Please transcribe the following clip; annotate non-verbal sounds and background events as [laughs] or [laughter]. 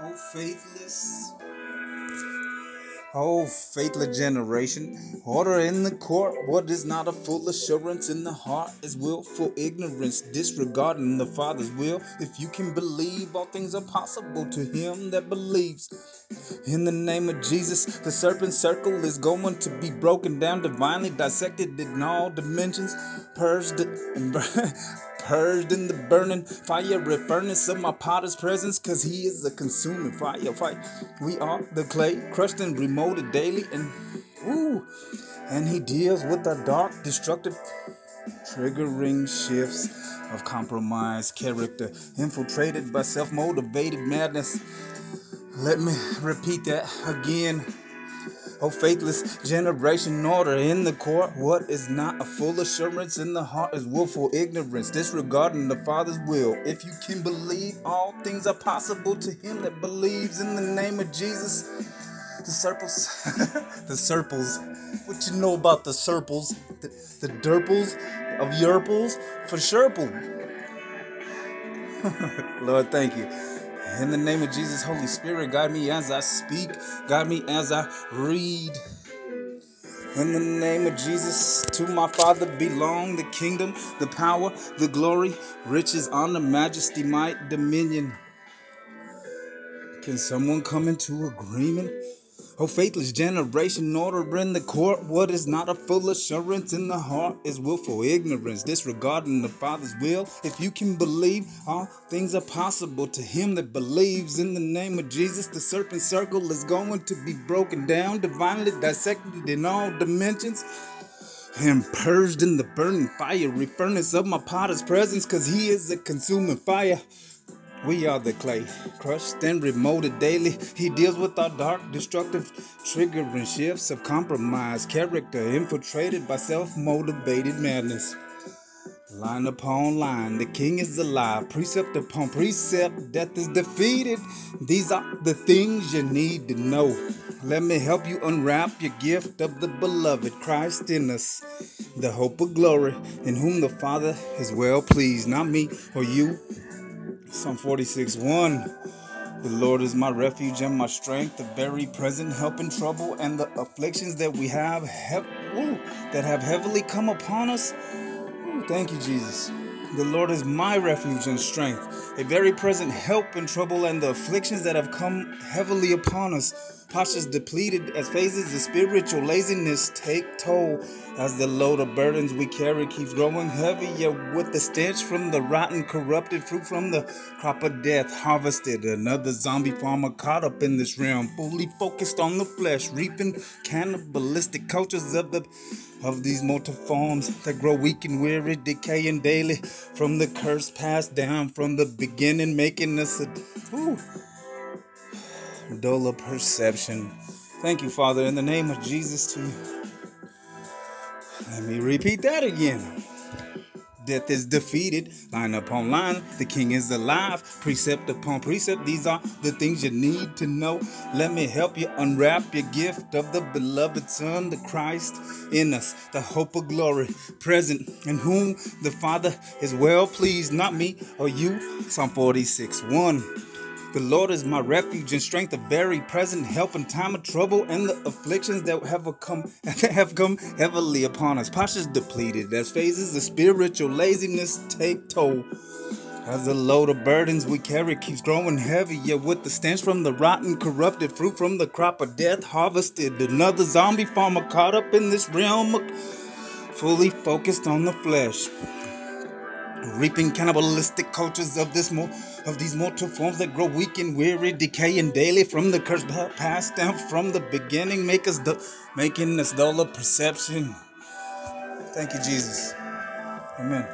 Oh, faithless. Oh, faithless generation, order in the court. What is not a full assurance in the heart is willful ignorance, disregarding the Father's will. If you can believe, all things are possible to him that believes. In the name of Jesus, the serpent circle is going to be broken down, divinely dissected in all dimensions, purged and [laughs] purged in the burning fiery furnace of my potter's presence, cause he is a consuming fire. Fight. We are the clay, crushed and remolded daily, and ooh, and he deals with the dark, destructive, triggering shifts of compromised character, infiltrated by self-motivated madness. Let me repeat that again. O faithless generation, order in the court. What is not a full assurance in the heart is willful ignorance, disregarding the Father's will. If you can believe, all things are possible to him that believes in the name of Jesus. The serples, [laughs] the serples. What you know about the serples? The, the derples of yerples for sherple. [laughs] Lord, thank you. In the name of Jesus, Holy Spirit, guide me as I speak, guide me as I read. In the name of Jesus, to my Father belong the kingdom, the power, the glory, riches, honor, majesty, might, dominion. Can someone come into agreement? O faithless generation, order in the court. What is not a full assurance in the heart is willful ignorance, disregarding the Father's will. If you can believe, all things are possible to him that believes. In the name of Jesus, the serpent circle is going to be broken down, divinely dissected in all dimensions and purged in the burning fiery furnace of my potter's presence, cause he is a consuming fire. We are the clay, crushed and remolded daily. He deals with our dark, destructive, triggering shifts of compromised character, infiltrated by self motivated madness. Line upon line, the king is alive. Precept upon precept, death is defeated. These are the things you need to know. Let me help you unwrap your gift of the beloved Christ in us, the hope of glory, in whom the Father is well pleased, not me or you. Psalm 46 1. The Lord is my refuge and my strength, the very present help in trouble, and the afflictions that we have, hev- ooh, that have heavily come upon us Thank you, Jesus. The Lord is my refuge and strength, a very present help in trouble and the afflictions that have come heavily upon us. Postures depleted as phases of spiritual laziness take toll as the load of burdens we carry keeps growing heavier with the stench from the rotten, corrupted fruit from the crop of death harvested. Another zombie farmer caught up in this realm, fully focused on the flesh, reaping cannibalistic cultures of the of these mortal forms that grow weak and weary, decaying daily from the curse passed down from the beginning, making us a whew, duller perception. Thank you, Father, in the name of Jesus. To you. let me repeat that again. Death is defeated, line upon line. The king is alive, precept upon precept. These are the things you need to know. Let me help you unwrap your gift of the beloved Son, the Christ in us, the hope of glory, present, in whom the Father is well pleased, not me or you. Psalm 46 1. The Lord is my refuge and strength, a very present help in time of trouble and the afflictions that have come [laughs] have come heavily upon us. Postures depleted as phases of spiritual laziness take toll. As the load of burdens we carry keeps growing heavier with the stench from the rotten, corrupted fruit from the crop of death harvested. Another zombie farmer caught up in this realm, fully focused on the flesh reaping cannibalistic cultures of this mo- of these mortal forms that grow weak and weary, decaying daily from the curse passed down from the beginning, make us du- making us dull of perception. Thank you, Jesus. Amen.